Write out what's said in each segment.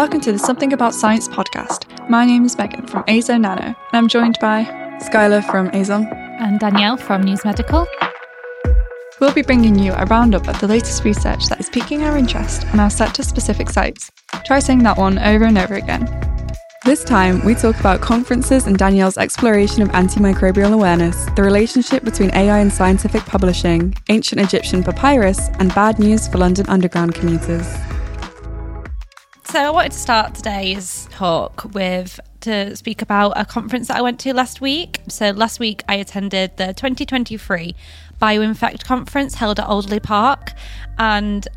Welcome to the Something About Science podcast. My name is Megan from AZO Nano, and I'm joined by Skylar from AZOM and Danielle from News Medical. We'll be bringing you a roundup of the latest research that is piquing our interest on our set sector specific sites. Try saying that one over and over again. This time, we talk about conferences and Danielle's exploration of antimicrobial awareness, the relationship between AI and scientific publishing, ancient Egyptian papyrus, and bad news for London Underground commuters. So, I wanted to start today's talk with to speak about a conference that I went to last week. So, last week I attended the 2023 BioInfect conference held at Alderley Park, and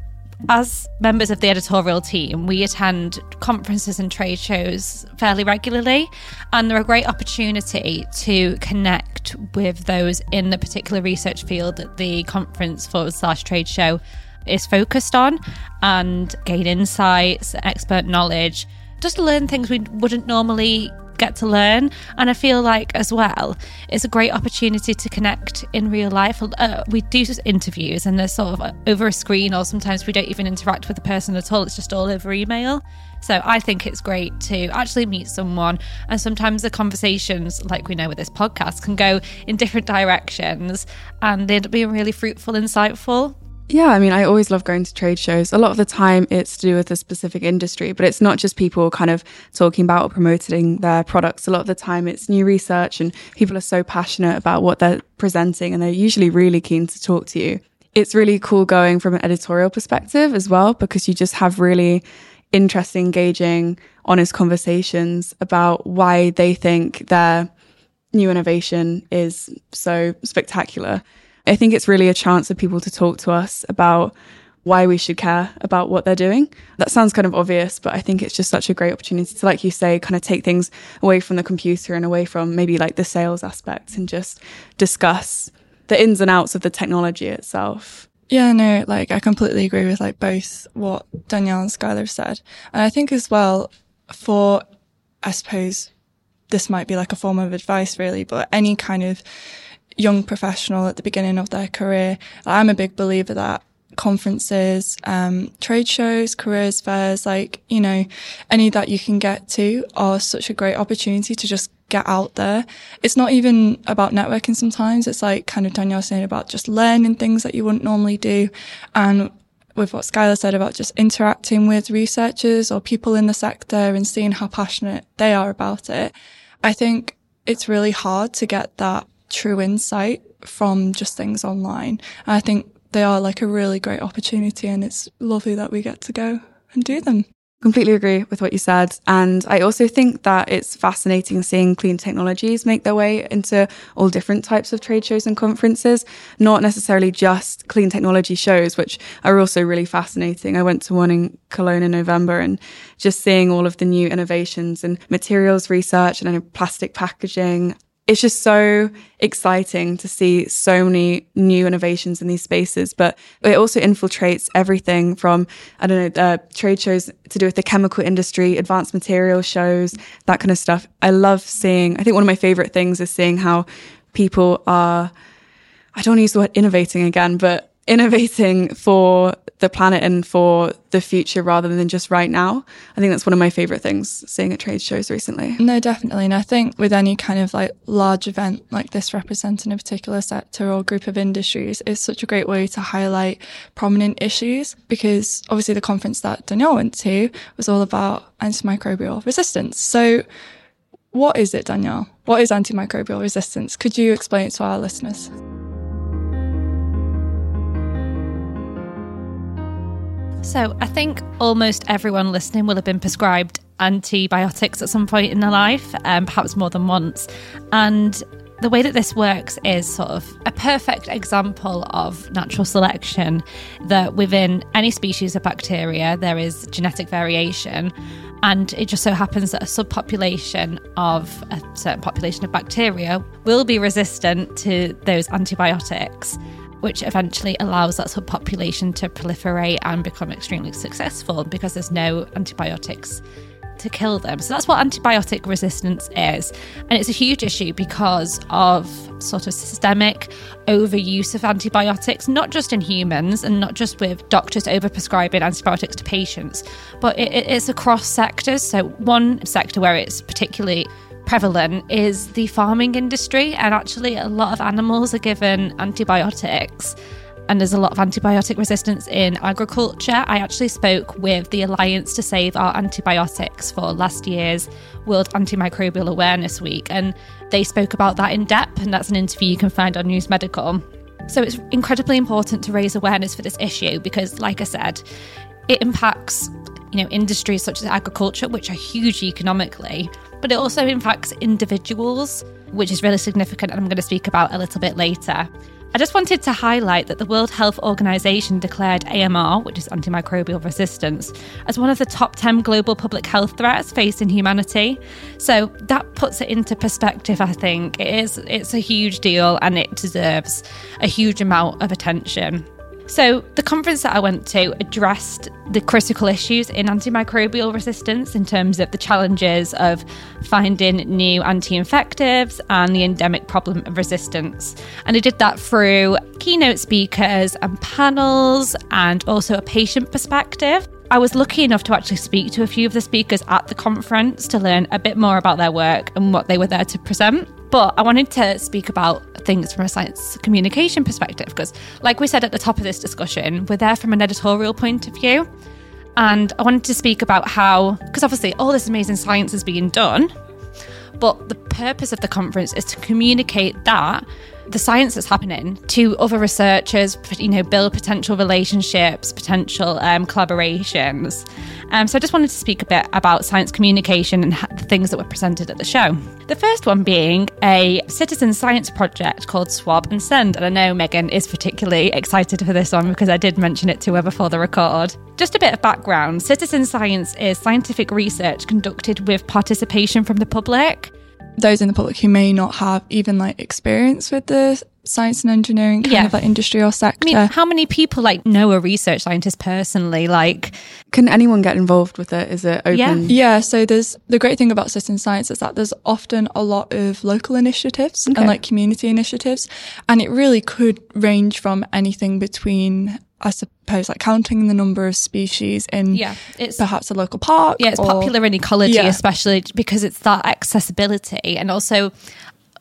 as members of the editorial team, we attend conferences and trade shows fairly regularly, and they're a great opportunity to connect with those in the particular research field that the conference forward slash trade show is focused on and gain insights, expert knowledge, just learn things we wouldn't normally get to learn. And I feel like, as well, it's a great opportunity to connect in real life. Uh, we do interviews and they're sort of over a screen, or sometimes we don't even interact with the person at all. It's just all over email. So I think it's great to actually meet someone. And sometimes the conversations, like we know with this podcast, can go in different directions and they end up being really fruitful, insightful. Yeah, I mean, I always love going to trade shows. A lot of the time it's to do with a specific industry, but it's not just people kind of talking about or promoting their products. A lot of the time it's new research and people are so passionate about what they're presenting and they're usually really keen to talk to you. It's really cool going from an editorial perspective as well, because you just have really interesting, engaging, honest conversations about why they think their new innovation is so spectacular. I think it's really a chance for people to talk to us about why we should care about what they're doing. That sounds kind of obvious, but I think it's just such a great opportunity to, like you say, kind of take things away from the computer and away from maybe like the sales aspects and just discuss the ins and outs of the technology itself. Yeah, no, like I completely agree with like both what Danielle and Skylar said. And I think as well for, I suppose this might be like a form of advice really, but any kind of young professional at the beginning of their career. I'm a big believer that conferences, um, trade shows, careers fairs, like, you know, any that you can get to are such a great opportunity to just get out there. It's not even about networking sometimes. It's like kind of Danielle saying about just learning things that you wouldn't normally do. And with what Skylar said about just interacting with researchers or people in the sector and seeing how passionate they are about it. I think it's really hard to get that true insight from just things online. I think they are like a really great opportunity and it's lovely that we get to go and do them. Completely agree with what you said. And I also think that it's fascinating seeing clean technologies make their way into all different types of trade shows and conferences, not necessarily just clean technology shows, which are also really fascinating. I went to one in Cologne in November and just seeing all of the new innovations in materials research and plastic packaging it's just so exciting to see so many new innovations in these spaces. But it also infiltrates everything from, I don't know, uh, trade shows to do with the chemical industry, advanced material shows, that kind of stuff. I love seeing, I think one of my favorite things is seeing how people are, I don't want to use the word innovating again, but innovating for the planet and for the future rather than just right now. I think that's one of my favorite things seeing at trade shows recently. No, definitely. And I think with any kind of like large event like this representing a particular sector or group of industries it's such a great way to highlight prominent issues because obviously the conference that Danielle went to was all about antimicrobial resistance. So what is it, Danielle? What is antimicrobial resistance? Could you explain it to our listeners? So, I think almost everyone listening will have been prescribed antibiotics at some point in their life, um, perhaps more than once. And the way that this works is sort of a perfect example of natural selection that within any species of bacteria there is genetic variation and it just so happens that a subpopulation of a certain population of bacteria will be resistant to those antibiotics which eventually allows that subpopulation to proliferate and become extremely successful because there's no antibiotics to kill them. So that's what antibiotic resistance is. And it's a huge issue because of sort of systemic overuse of antibiotics, not just in humans and not just with doctors overprescribing antibiotics to patients, but it, it's across sectors. So, one sector where it's particularly prevalent is the farming industry, and actually, a lot of animals are given antibiotics and there's a lot of antibiotic resistance in agriculture. I actually spoke with the Alliance to Save Our Antibiotics for last year's World Antimicrobial Awareness Week, and they spoke about that in depth, and that's an interview you can find on News Medical. So it's incredibly important to raise awareness for this issue because, like I said, it impacts you know industries such as agriculture, which are huge economically, but it also impacts individuals, which is really significant, and I'm going to speak about a little bit later. I just wanted to highlight that the World Health Organization declared AMR, which is antimicrobial resistance, as one of the top 10 global public health threats facing humanity. So that puts it into perspective, I think. It is it's a huge deal and it deserves a huge amount of attention. So, the conference that I went to addressed the critical issues in antimicrobial resistance in terms of the challenges of finding new anti infectives and the endemic problem of resistance. And I did that through keynote speakers and panels and also a patient perspective. I was lucky enough to actually speak to a few of the speakers at the conference to learn a bit more about their work and what they were there to present. But I wanted to speak about things from a science communication perspective because, like we said at the top of this discussion, we're there from an editorial point of view. And I wanted to speak about how, because obviously all this amazing science is being done, but the purpose of the conference is to communicate that the science that's happening to other researchers, you know, build potential relationships, potential um, collaborations. Um, so I just wanted to speak a bit about science communication and the things that were presented at the show. The first one being a citizen science project called Swab and Send. And I know Megan is particularly excited for this one because I did mention it to her before the record. Just a bit of background citizen science is scientific research conducted with participation from the public those in the public who may not have even like experience with the science and engineering kind yeah. of like industry or sector. I mean, how many people like know a research scientist personally? Like, can anyone get involved with it? Is it open? Yeah. yeah. So there's the great thing about citizen science is that there's often a lot of local initiatives okay. and like community initiatives, and it really could range from anything between I suppose, like counting the number of species in yeah, it's, perhaps a local park. Yeah, it's or, popular in ecology, yeah. especially because it's that accessibility. And also,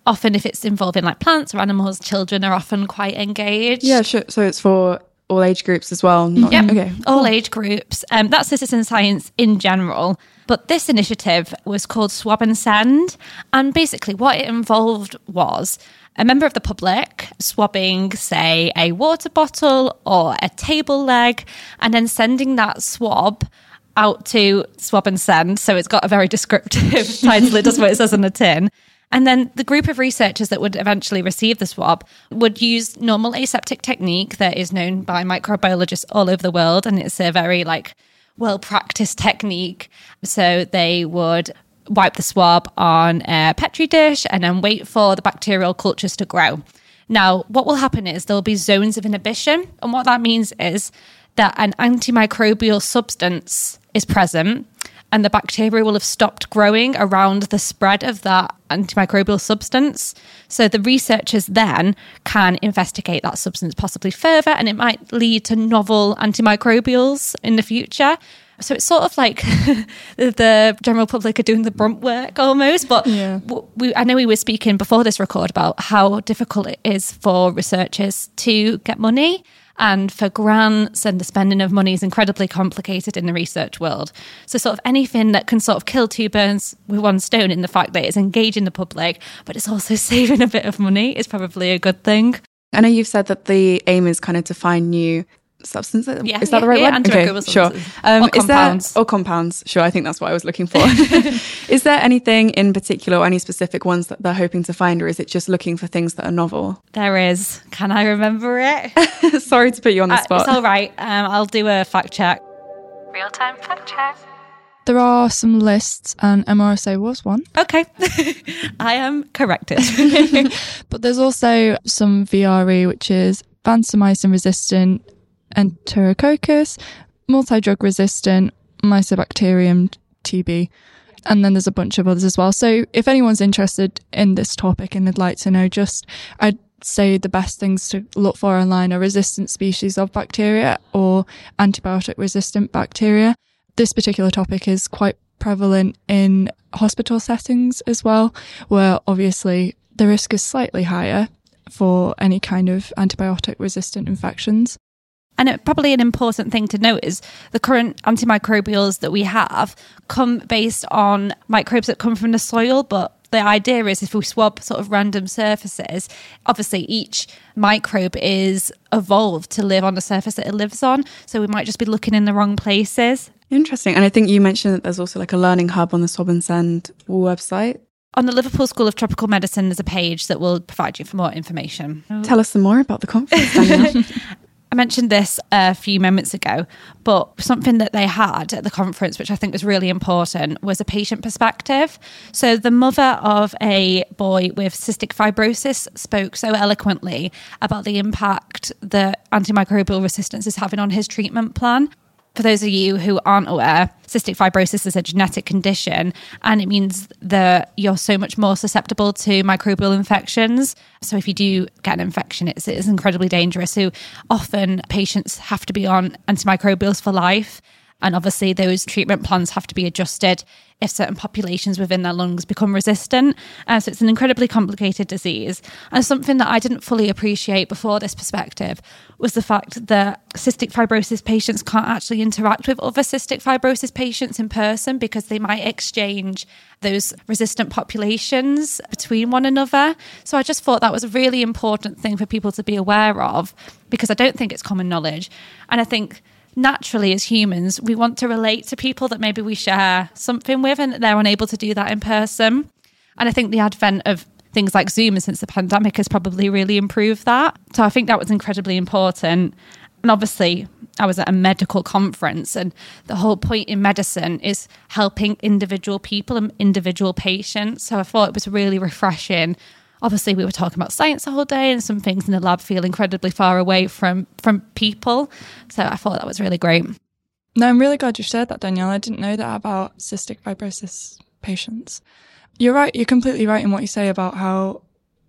often if it's involving like plants or animals, children are often quite engaged. Yeah, sure. So it's for all age groups as well. Not, yeah, okay. all age groups. Um, that's citizen science in general. But this initiative was called Swab and Send. And basically, what it involved was a member of the public swabbing, say, a water bottle or a table leg, and then sending that swab out to swab and send. So it's got a very descriptive title. It does what it says on the tin. And then the group of researchers that would eventually receive the swab would use normal aseptic technique that is known by microbiologists all over the world. And it's a very like well practiced technique. So they would wipe the swab on a petri dish and then wait for the bacterial cultures to grow. Now, what will happen is there'll be zones of inhibition. And what that means is that an antimicrobial substance is present and the bacteria will have stopped growing around the spread of that antimicrobial substance. So the researchers then can investigate that substance possibly further and it might lead to novel antimicrobials in the future. So it's sort of like the general public are doing the brunt work almost. But yeah. we, I know we were speaking before this record about how difficult it is for researchers to get money. And for grants and the spending of money is incredibly complicated in the research world. So, sort of anything that can sort of kill two birds with one stone in the fact that it's engaging the public, but it's also saving a bit of money is probably a good thing. I know you've said that the aim is kind of to find new substance. Yeah, is that yeah, the right yeah, word? Okay, sure. Um, or compounds. There, or compounds. Sure, I think that's what I was looking for. is there anything in particular or any specific ones that they're hoping to find, or is it just looking for things that are novel? There is. Can I remember it? Sorry to put you on the spot. Uh, it's all right. Um, I'll do a fact check. Real time fact check. There are some lists, and MRSA was one. Okay, I am corrected. but there's also some VRE, which is vancomycin resistant enterococcus, multi drug resistant, mycobacterium TB. And then there's a bunch of others as well. So if anyone's interested in this topic and they'd like to know, just I'd say the best things to look for online are resistant species of bacteria or antibiotic resistant bacteria. This particular topic is quite prevalent in hospital settings as well, where obviously the risk is slightly higher for any kind of antibiotic resistant infections. And it, probably an important thing to note is the current antimicrobials that we have come based on microbes that come from the soil, but the idea is if we swab sort of random surfaces, obviously each microbe is evolved to live on the surface that it lives on. So we might just be looking in the wrong places. Interesting. And I think you mentioned that there's also like a learning hub on the Swab and Send website. On the Liverpool School of Tropical Medicine, there's a page that will provide you for more information. Tell us some more about the conference. I mentioned this a few moments ago, but something that they had at the conference, which I think was really important, was a patient perspective. So, the mother of a boy with cystic fibrosis spoke so eloquently about the impact that antimicrobial resistance is having on his treatment plan for those of you who aren't aware, cystic fibrosis is a genetic condition and it means that you're so much more susceptible to microbial infections. So, if you do get an infection, it's, it's incredibly dangerous. So, often patients have to be on antimicrobials for life. And obviously, those treatment plans have to be adjusted if certain populations within their lungs become resistant. Uh, so it's an incredibly complicated disease. And something that I didn't fully appreciate before this perspective was the fact that cystic fibrosis patients can't actually interact with other cystic fibrosis patients in person because they might exchange those resistant populations between one another. So I just thought that was a really important thing for people to be aware of because I don't think it's common knowledge. And I think naturally as humans we want to relate to people that maybe we share something with and they're unable to do that in person. And i think the advent of things like zoom since the pandemic has probably really improved that. So i think that was incredibly important. And obviously i was at a medical conference and the whole point in medicine is helping individual people and individual patients. So i thought it was really refreshing obviously we were talking about science the whole day and some things in the lab feel incredibly far away from from people. So i thought that was really great. No i'm really glad you shared that danielle. I didn't know that about cystic fibrosis patients. You're right you're completely right in what you say about how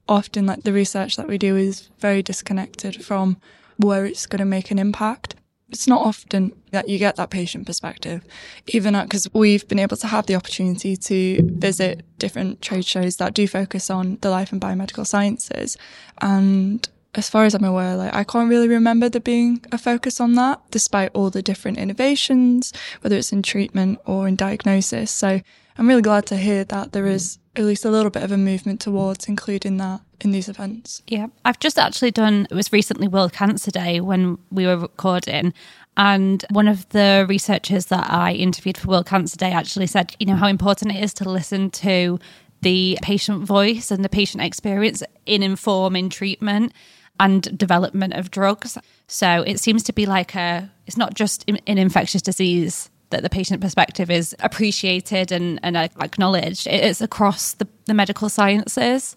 often like the research that we do is very disconnected from where it's going to make an impact it's not often that you get that patient perspective, even because we've been able to have the opportunity to visit different trade shows that do focus on the life and biomedical sciences. And as far as I'm aware, like I can't really remember there being a focus on that, despite all the different innovations, whether it's in treatment or in diagnosis. So I'm really glad to hear that there is at least a little bit of a movement towards including that in these events. Yeah, I've just actually done, it was recently World Cancer Day when we were recording. And one of the researchers that I interviewed for World Cancer Day actually said, you know, how important it is to listen to the patient voice and the patient experience in informing treatment and development of drugs. So it seems to be like a, it's not just in, in infectious disease that the patient perspective is appreciated and, and uh, acknowledged. It's across the, the medical sciences.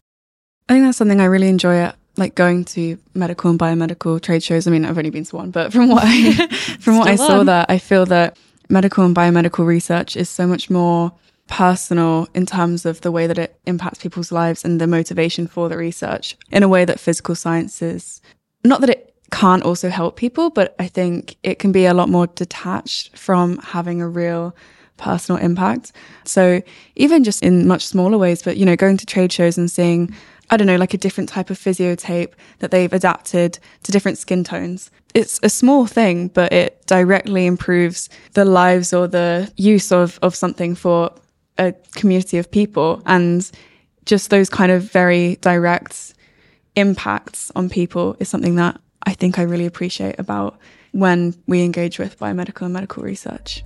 I think that's something I really enjoy at like going to medical and biomedical trade shows. I mean, I've only been to one, but from what I, from what I saw there, I feel that medical and biomedical research is so much more personal in terms of the way that it impacts people's lives and the motivation for the research in a way that physical sciences, not that it can't also help people, but I think it can be a lot more detached from having a real personal impact. So even just in much smaller ways, but you know, going to trade shows and seeing, I don't know, like a different type of physio tape that they've adapted to different skin tones. It's a small thing, but it directly improves the lives or the use of, of something for a community of people. And just those kind of very direct impacts on people is something that I think I really appreciate about when we engage with biomedical and medical research.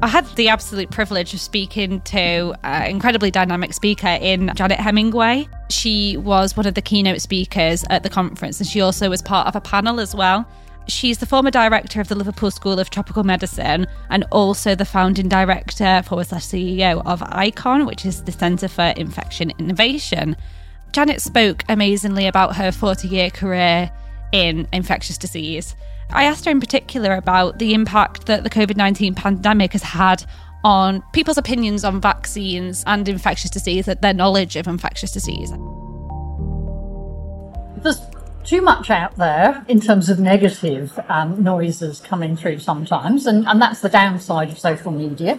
I had the absolute privilege of speaking to an incredibly dynamic speaker in Janet Hemingway. She was one of the keynote speakers at the conference, and she also was part of a panel as well. She's the former director of the Liverpool School of Tropical Medicine and also the founding director, forward slash CEO of ICON, which is the Centre for Infection Innovation. Janet spoke amazingly about her 40 year career in infectious disease. I asked her in particular about the impact that the COVID 19 pandemic has had on people's opinions on vaccines and infectious disease, their knowledge of infectious disease. There's too much out there in terms of negative um, noises coming through sometimes, and, and that's the downside of social media.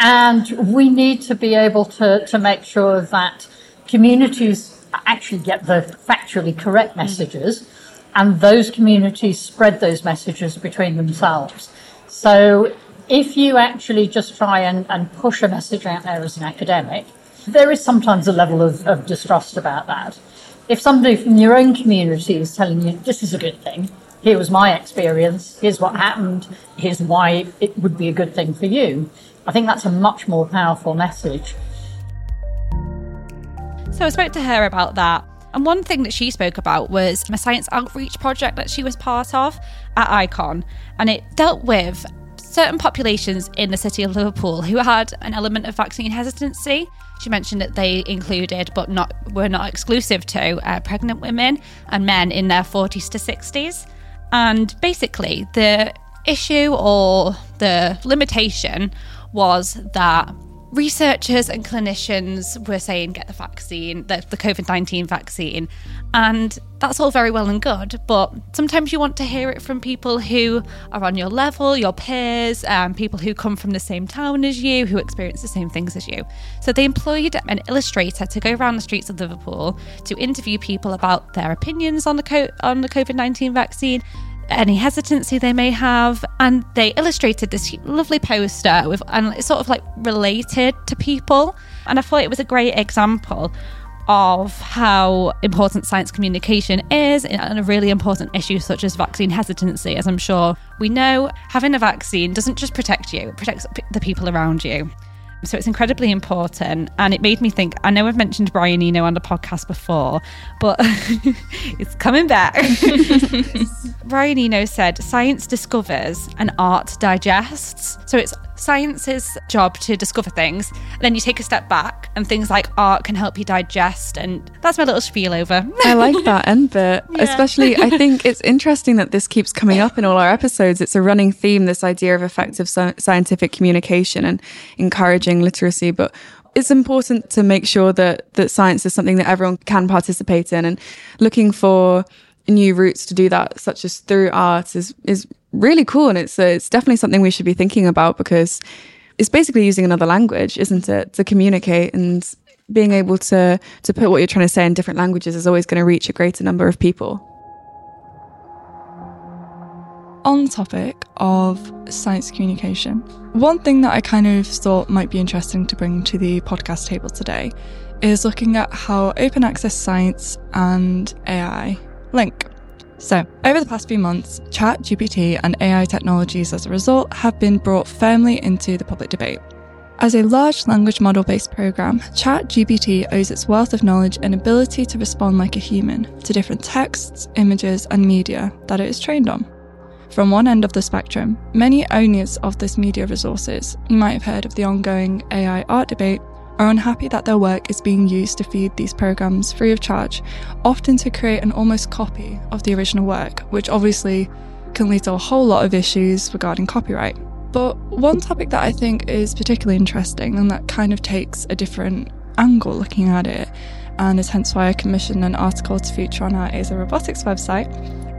And we need to be able to, to make sure that communities actually get the factually correct mm. messages and those communities spread those messages between themselves. So if you actually just try and, and push a message out there as an academic, there is sometimes a level of, of distrust about that. If somebody from your own community is telling you this is a good thing, here was my experience, here's what happened, here's why it would be a good thing for you, I think that's a much more powerful message. So I spoke to her about that. And one thing that she spoke about was a science outreach project that she was part of at ICON. And it dealt with certain populations in the city of Liverpool who had an element of vaccine hesitancy. She mentioned that they included, but not were not exclusive to, uh, pregnant women and men in their 40s to 60s. And basically, the issue or the limitation was that researchers and clinicians were saying get the vaccine, the, the COVID 19 vaccine. And that's all very well and good, but sometimes you want to hear it from people who are on your level, your peers, um, people who come from the same town as you, who experience the same things as you. So they employed an illustrator to go around the streets of Liverpool to interview people about their opinions on the, co- on the COVID 19 vaccine any hesitancy they may have. And they illustrated this lovely poster with, and it's sort of like related to people. And I thought it was a great example of how important science communication is and a really important issue such as vaccine hesitancy. As I'm sure we know, having a vaccine doesn't just protect you, it protects the people around you. So it's incredibly important. And it made me think I know I've mentioned Brian Eno on the podcast before, but it's coming back. Brian Eno said, Science discovers and art digests. So it's science's job to discover things. And then you take a step back, and things like art can help you digest. And that's my little spiel over. I like that end bit, yeah. especially. I think it's interesting that this keeps coming up in all our episodes. It's a running theme, this idea of effective scientific communication and encouraging literacy. But it's important to make sure that that science is something that everyone can participate in, and looking for new routes to do that, such as through art, is is really cool, and it's uh, it's definitely something we should be thinking about because it's basically using another language, isn't it, to communicate and being able to to put what you're trying to say in different languages is always going to reach a greater number of people. On the topic of science communication, one thing that I kind of thought might be interesting to bring to the podcast table today is looking at how open access science and AI link. So, over the past few months, ChatGPT and AI technologies as a result have been brought firmly into the public debate. As a large language model based program, ChatGPT owes its wealth of knowledge and ability to respond like a human to different texts, images, and media that it is trained on. From one end of the spectrum, many owners of this media resources, you might have heard of the ongoing AI art debate, are unhappy that their work is being used to feed these programs free of charge, often to create an almost copy of the original work, which obviously can lead to a whole lot of issues regarding copyright. But one topic that I think is particularly interesting and that kind of takes a different angle looking at it, and is hence why I commissioned an article to feature on our AZoRobotics website,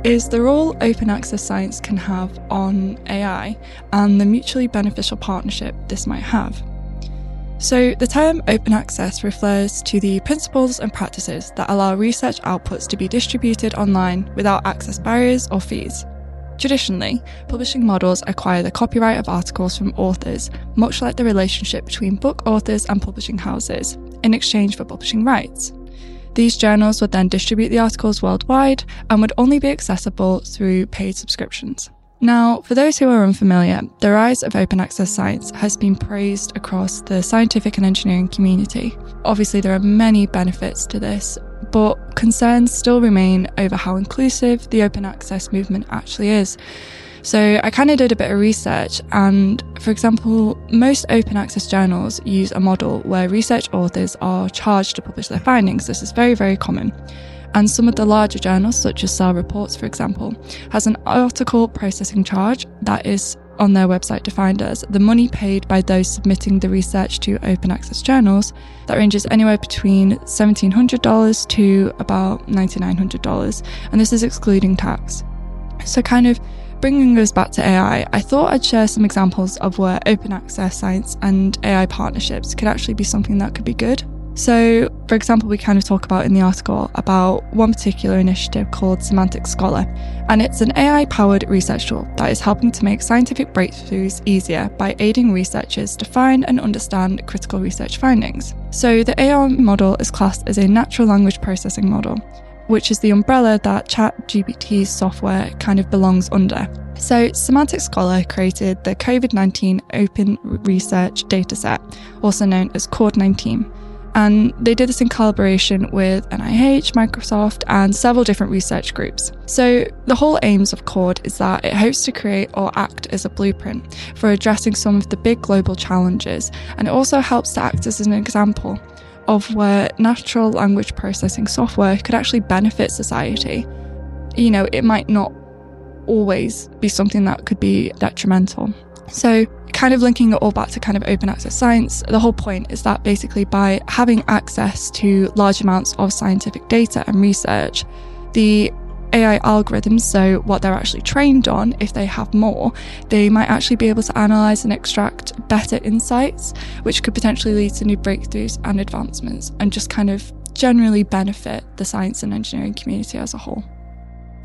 is the role open access science can have on AI and the mutually beneficial partnership this might have. So, the term open access refers to the principles and practices that allow research outputs to be distributed online without access barriers or fees. Traditionally, publishing models acquire the copyright of articles from authors, much like the relationship between book authors and publishing houses, in exchange for publishing rights. These journals would then distribute the articles worldwide and would only be accessible through paid subscriptions. Now, for those who are unfamiliar, the rise of open access science has been praised across the scientific and engineering community. Obviously, there are many benefits to this, but concerns still remain over how inclusive the open access movement actually is. So I kind of did a bit of research, and for example, most open access journals use a model where research authors are charged to publish their findings. This is very, very common. And some of the larger journals, such as Cell Reports, for example, has an article processing charge that is on their website defined as the money paid by those submitting the research to open access journals that ranges anywhere between $1,700 to about $9,900. And this is excluding tax. So, kind of bringing us back to AI, I thought I'd share some examples of where open access science and AI partnerships could actually be something that could be good. So, for example, we kind of talk about in the article about one particular initiative called Semantic Scholar, and it's an AI powered research tool that is helping to make scientific breakthroughs easier by aiding researchers to find and understand critical research findings. So, the AI model is classed as a natural language processing model, which is the umbrella that ChatGPT software kind of belongs under. So, Semantic Scholar created the COVID 19 Open Research Dataset, also known as CORD 19 and they did this in collaboration with NIH, Microsoft, and several different research groups. So, the whole aims of CORD is that it hopes to create or act as a blueprint for addressing some of the big global challenges, and it also helps to act as an example of where natural language processing software could actually benefit society. You know, it might not always be something that could be detrimental. So, kind of linking it all back to kind of open access science, the whole point is that basically by having access to large amounts of scientific data and research, the AI algorithms, so what they're actually trained on, if they have more, they might actually be able to analyze and extract better insights, which could potentially lead to new breakthroughs and advancements and just kind of generally benefit the science and engineering community as a whole.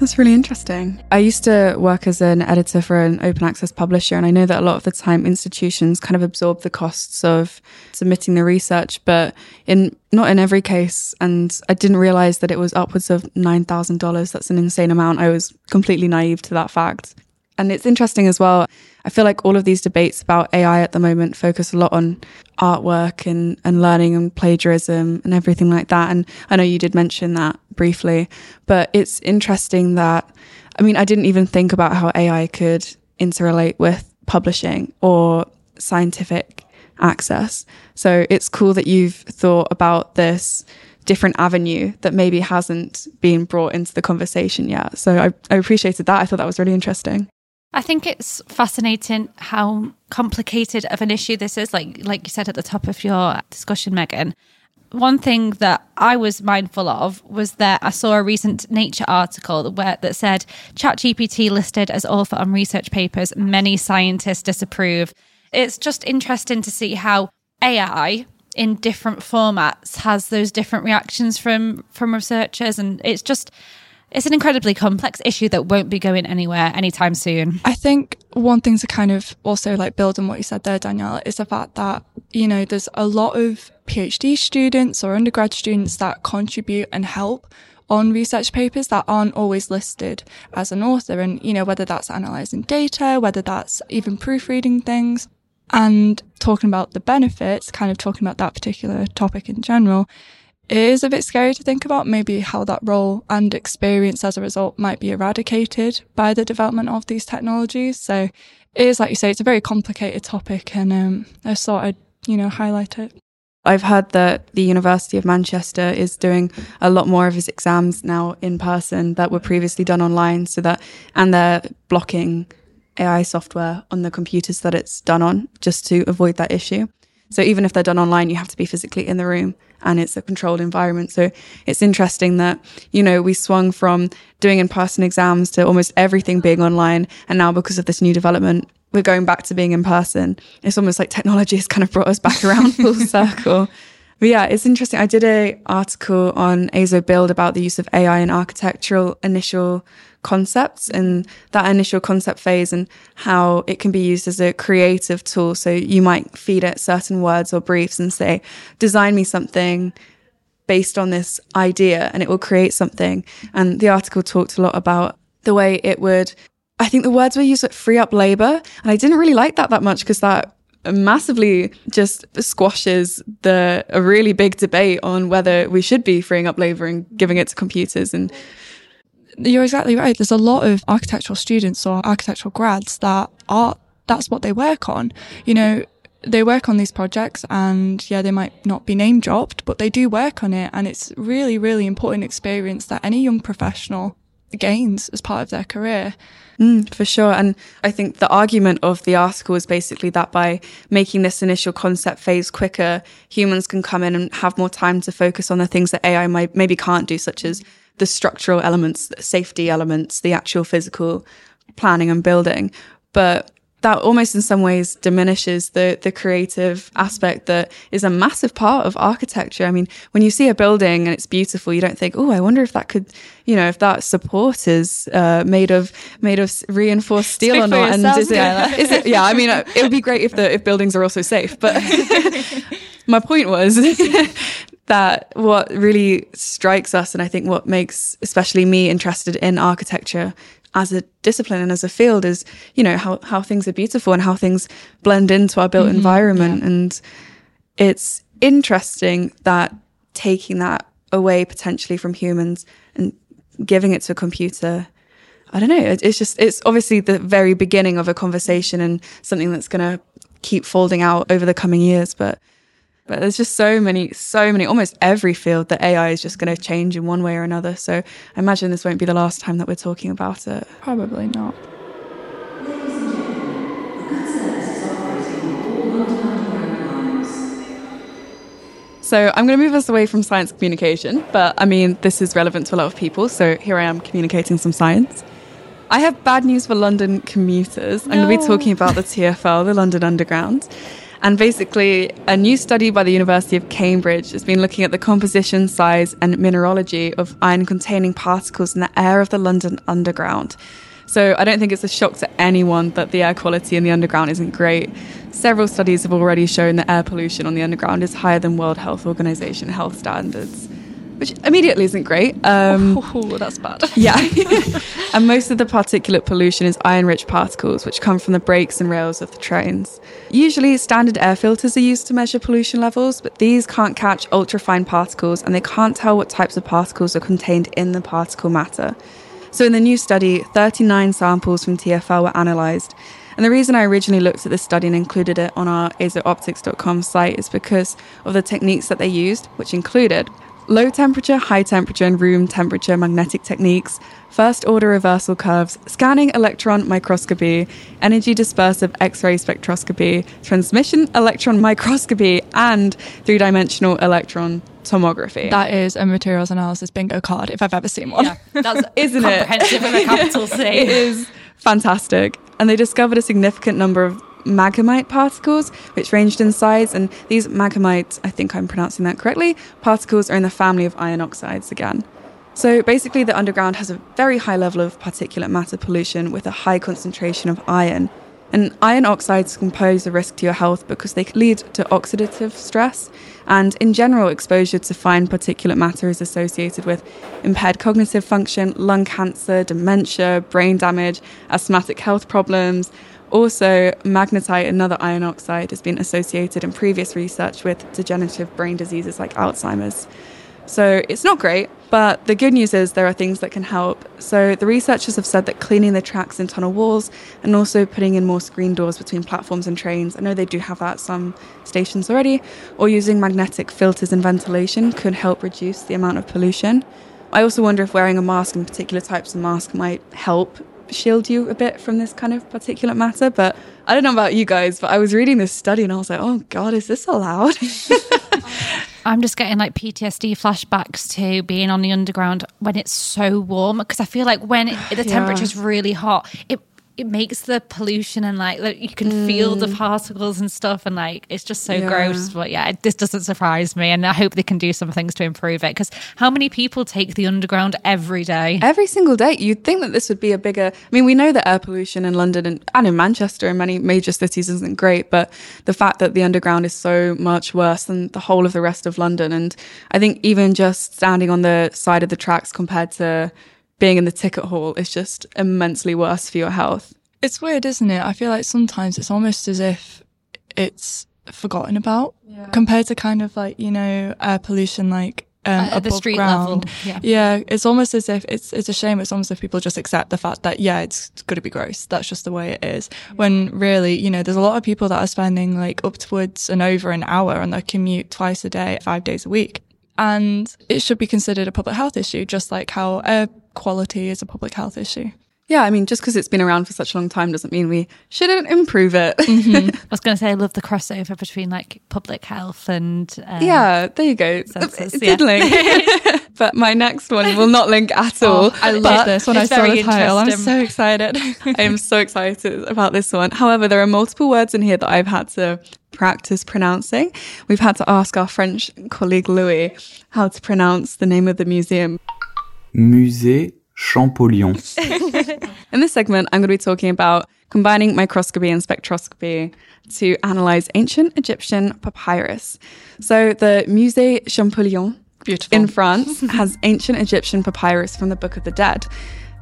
That's really interesting. I used to work as an editor for an open access publisher, and I know that a lot of the time institutions kind of absorb the costs of submitting the research, but in not in every case. And I didn't realize that it was upwards of $9,000. That's an insane amount. I was completely naive to that fact. And it's interesting as well. I feel like all of these debates about AI at the moment focus a lot on artwork and, and learning and plagiarism and everything like that. And I know you did mention that briefly, but it's interesting that, I mean, I didn't even think about how AI could interrelate with publishing or scientific access. So it's cool that you've thought about this different avenue that maybe hasn't been brought into the conversation yet. So I, I appreciated that. I thought that was really interesting. I think it's fascinating how complicated of an issue this is. Like like you said at the top of your discussion, Megan. One thing that I was mindful of was that I saw a recent Nature article where that said ChatGPT listed as author on research papers many scientists disapprove. It's just interesting to see how AI in different formats has those different reactions from from researchers and it's just it's an incredibly complex issue that won't be going anywhere anytime soon. I think one thing to kind of also like build on what you said there, Danielle, is the fact that, you know, there's a lot of PhD students or undergrad students that contribute and help on research papers that aren't always listed as an author. And, you know, whether that's analyzing data, whether that's even proofreading things and talking about the benefits, kind of talking about that particular topic in general it is a bit scary to think about maybe how that role and experience as a result might be eradicated by the development of these technologies. So it is, like you say, it's a very complicated topic and um, I thought I'd, you know, highlight it. I've heard that the University of Manchester is doing a lot more of its exams now in person that were previously done online so that, and they're blocking AI software on the computers that it's done on just to avoid that issue. So even if they're done online, you have to be physically in the room and it's a controlled environment. So it's interesting that, you know, we swung from doing in person exams to almost everything being online. And now because of this new development, we're going back to being in person. It's almost like technology has kind of brought us back around full circle. But yeah, it's interesting. I did a article on Azo Build about the use of AI in architectural initial concepts and that initial concept phase and how it can be used as a creative tool. So you might feed it certain words or briefs and say, design me something based on this idea and it will create something. And the article talked a lot about the way it would I think the words were used like free up labor. And I didn't really like that that much because that massively just squashes the a really big debate on whether we should be freeing up labor and giving it to computers and you're exactly right. There's a lot of architectural students or architectural grads that are, that's what they work on. You know, they work on these projects and yeah, they might not be name dropped, but they do work on it. And it's really, really important experience that any young professional gains as part of their career. Mm, for sure. And I think the argument of the article is basically that by making this initial concept phase quicker, humans can come in and have more time to focus on the things that AI might, maybe can't do, such as the structural elements, the safety elements, the actual physical planning and building. But that almost in some ways diminishes the the creative aspect that is a massive part of architecture. I mean, when you see a building and it's beautiful, you don't think, "Oh, I wonder if that could, you know, if that support is uh, made of made of reinforced steel Speak or not." yourself, and is it, Skylar. is it? Yeah, I mean, uh, it would be great if the if buildings are also safe. But my point was that what really strikes us, and I think what makes especially me interested in architecture as a discipline and as a field is, you know, how, how things are beautiful and how things blend into our built mm-hmm. environment. And it's interesting that taking that away potentially from humans and giving it to a computer I don't know. It's just, it's obviously the very beginning of a conversation and something that's going to keep folding out over the coming years. But, but there's just so many, so many, almost every field that AI is just going to change in one way or another. So I imagine this won't be the last time that we're talking about it. Probably not. So I'm going to move us away from science communication, but I mean, this is relevant to a lot of people. So here I am communicating some science. I have bad news for London commuters. I'm going to be talking about the TFL, the London Underground. And basically, a new study by the University of Cambridge has been looking at the composition, size, and mineralogy of iron containing particles in the air of the London Underground. So I don't think it's a shock to anyone that the air quality in the underground isn't great. Several studies have already shown that air pollution on the underground is higher than World Health Organization health standards, which immediately isn't great. Um, Oh, that's bad. yeah. and most of the particulate pollution is iron rich particles, which come from the brakes and rails of the trains. Usually, standard air filters are used to measure pollution levels, but these can't catch ultrafine particles and they can't tell what types of particles are contained in the particle matter. So, in the new study, 39 samples from TFL were analysed. And the reason I originally looked at this study and included it on our azooptics.com site is because of the techniques that they used, which included low temperature, high temperature, and room temperature magnetic techniques, first order reversal curves, scanning electron microscopy, energy dispersive X ray spectroscopy, transmission electron microscopy, and three dimensional electron tomography. That is a materials analysis bingo card if I've ever seen one. Yeah, that's Isn't it? comprehensive with a capital C. it is fantastic. And they discovered a significant number of maghemite particles, which ranged in size. And these maghemite, I think I'm pronouncing that correctly, particles are in the family of iron oxides again. So basically, the underground has a very high level of particulate matter pollution with a high concentration of iron. And iron oxides can pose a risk to your health because they lead to oxidative stress. And in general, exposure to fine particulate matter is associated with impaired cognitive function, lung cancer, dementia, brain damage, asthmatic health problems. Also, magnetite, another iron oxide, has been associated in previous research with degenerative brain diseases like Alzheimer's. So it's not great, but the good news is there are things that can help. So the researchers have said that cleaning the tracks and tunnel walls and also putting in more screen doors between platforms and trains, I know they do have that at some stations already, or using magnetic filters and ventilation could help reduce the amount of pollution. I also wonder if wearing a mask and particular types of mask might help shield you a bit from this kind of particulate matter. But I don't know about you guys, but I was reading this study and I was like, oh God, is this allowed? I'm just getting like PTSD flashbacks to being on the underground when it's so warm because I feel like when it, the temperature's really hot, it it makes the pollution and like, like you can feel the mm. particles and stuff and like it's just so Yeah. gross. But yeah, it, this doesn't surprise me, and I hope they can do some things to improve it because how many people take the underground every day? Every single day. You'd think that this would be a bigger. I mean, we know that air pollution in London and, and in Manchester and many major cities isn't great, but the fact that the underground is so much worse than the whole of the rest of London. And I think even just standing on the side of the tracks compared to being in the ticket hall is just immensely worse for your health. It's weird, isn't it? I feel like sometimes it's almost as if it's forgotten about compared to kind of like, you know, air pollution like um, At the above street ground. level, yeah. it's almost as if it's it's a shame. It's almost as if people just accept the fact that yeah, it's going to be gross. That's just the way it is. When really, you know, there's a lot of people that are spending like upwards and over an hour on their commute twice a day, five days a week, and it should be considered a public health issue, just like how air quality is a public health issue. Yeah, I mean, just because it's been around for such a long time doesn't mean we shouldn't improve it. I was going to say I love the crossover between like public health and um, yeah, there you go. Census, it yeah. did link. but my next one will not link at all. I love this when I it's saw very the title. I'm so excited. I am so excited about this one. However, there are multiple words in here that I've had to practice pronouncing. We've had to ask our French colleague Louis how to pronounce the name of the museum. Musée Champollion. In this segment, I'm going to be talking about combining microscopy and spectroscopy to analyze ancient Egyptian papyrus. So, the Musée Champollion Beautiful. in France has ancient Egyptian papyrus from the Book of the Dead.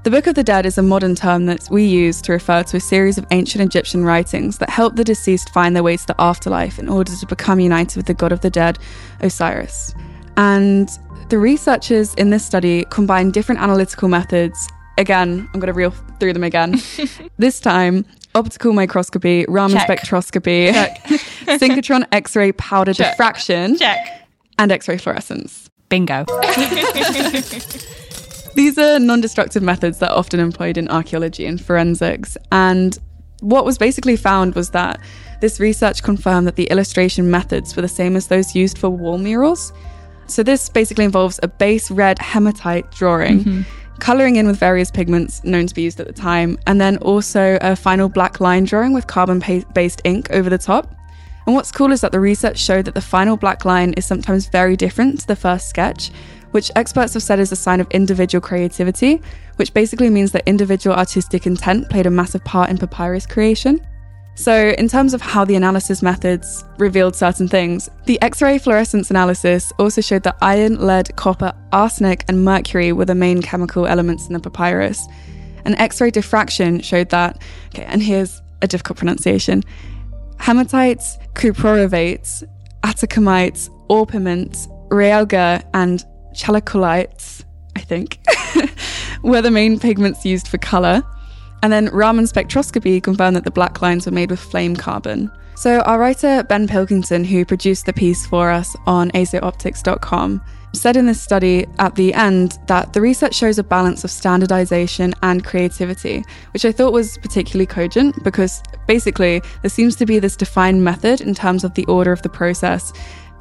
The Book of the Dead is a modern term that we use to refer to a series of ancient Egyptian writings that help the deceased find their way to the afterlife in order to become united with the god of the dead, Osiris. And the researchers in this study combined different analytical methods. Again, I'm going to reel through them again. this time, optical microscopy, Raman Check. spectroscopy, synchrotron X ray powder diffraction, check and X ray fluorescence. bingo. These are non destructive methods that are often employed in archaeology and forensics. And what was basically found was that this research confirmed that the illustration methods were the same as those used for wall murals. So, this basically involves a base red hematite drawing, mm-hmm. colouring in with various pigments known to be used at the time, and then also a final black line drawing with carbon based ink over the top. And what's cool is that the research showed that the final black line is sometimes very different to the first sketch, which experts have said is a sign of individual creativity, which basically means that individual artistic intent played a massive part in papyrus creation. So, in terms of how the analysis methods revealed certain things, the X ray fluorescence analysis also showed that iron, lead, copper, arsenic, and mercury were the main chemical elements in the papyrus. And X ray diffraction showed that, okay, and here's a difficult pronunciation hematites, cuprorivaite, atacamites, orpiment, realgar, and chalcolites, I think, were the main pigments used for colour. And then Raman spectroscopy confirmed that the black lines were made with flame carbon. So our writer Ben Pilkington, who produced the piece for us on azooptics.com, said in this study at the end that the research shows a balance of standardization and creativity, which I thought was particularly cogent because basically there seems to be this defined method in terms of the order of the process,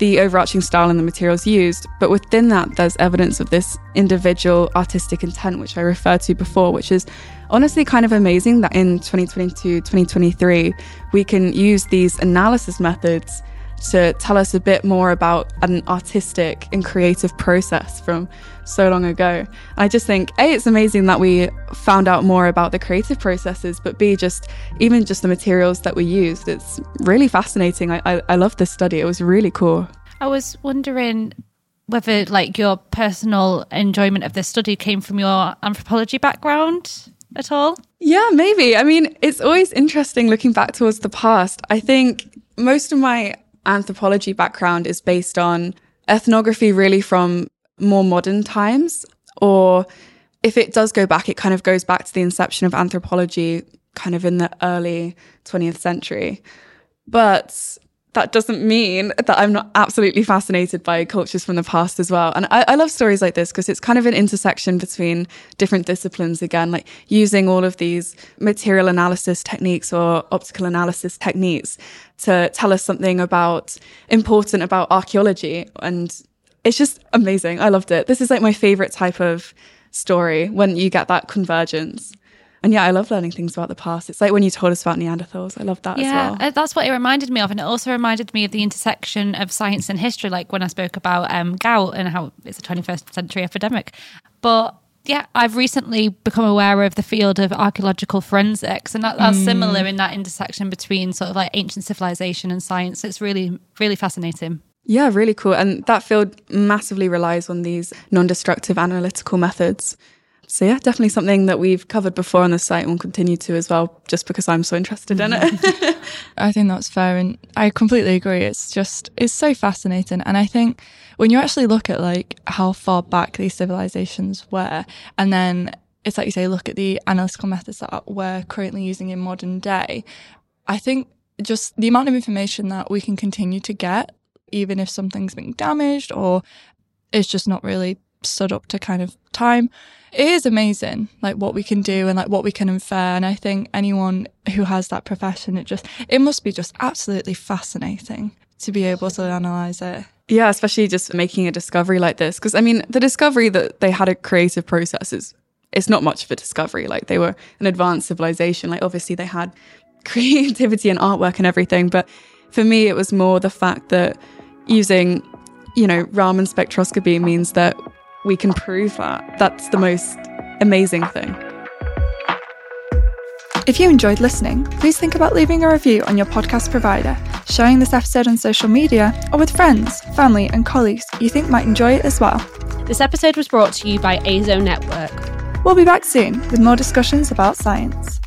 the overarching style and the materials used, but within that there's evidence of this individual artistic intent, which I referred to before, which is honestly kind of amazing that in 2022, 2023, we can use these analysis methods to tell us a bit more about an artistic and creative process from so long ago. I just think A, it's amazing that we found out more about the creative processes, but B, just even just the materials that we used. It's really fascinating. I, I, I love this study. It was really cool. I was wondering whether like your personal enjoyment of this study came from your anthropology background at all. Yeah, maybe. I mean, it's always interesting looking back towards the past. I think most of my anthropology background is based on ethnography, really from more modern times. Or if it does go back, it kind of goes back to the inception of anthropology, kind of in the early 20th century. But that doesn't mean that I'm not absolutely fascinated by cultures from the past as well. And I, I love stories like this because it's kind of an intersection between different disciplines again, like using all of these material analysis techniques or optical analysis techniques to tell us something about important about archaeology. And it's just amazing. I loved it. This is like my favorite type of story when you get that convergence. And yeah, I love learning things about the past. It's like when you told us about Neanderthals. I love that Yeah, as well. uh, that's what it reminded me of, and it also reminded me of the intersection of science and history, like when I spoke about um, gout and how it's a 21st century epidemic. But yeah, I've recently become aware of the field of archaeological forensics, and that, that's similar in that intersection between sort of like ancient civilization and science. It's really, really fascinating. Yeah, really cool. And that field massively relies on these non destructive analytical methods So yeah, definitely something that we've covered before on the site and will continue to as well, just because I'm so interested in it. Mm-hmm. I think that's fair and I completely agree. It's just it's so fascinating and I think when you actually look at like how far back these civilizations were and then it's like you say look at the analytical methods that we're currently using in modern day, I think just the amount of information that we can continue to get even if something's been damaged or it's just not really stood up to kind of time. It is amazing, like what we can do and like what we can infer. And I think anyone who has that profession, it just, it must be just absolutely fascinating to be able to analyze it. Yeah, especially just making a discovery like this. Because I mean, the discovery that they had a creative process is, it's not much of a discovery. Like they were an advanced civilization. Like obviously they had creativity and artwork and everything. But for me, it was more the fact that using, you know, Raman spectroscopy means that we can prove that. That's the most amazing thing. If you enjoyed listening, please think about leaving a review on your podcast provider, sharing this episode on social media, or with friends, family, and colleagues you think might enjoy it as well. This episode was brought to you by AzoNetwork. We'll be back soon with more discussions about science.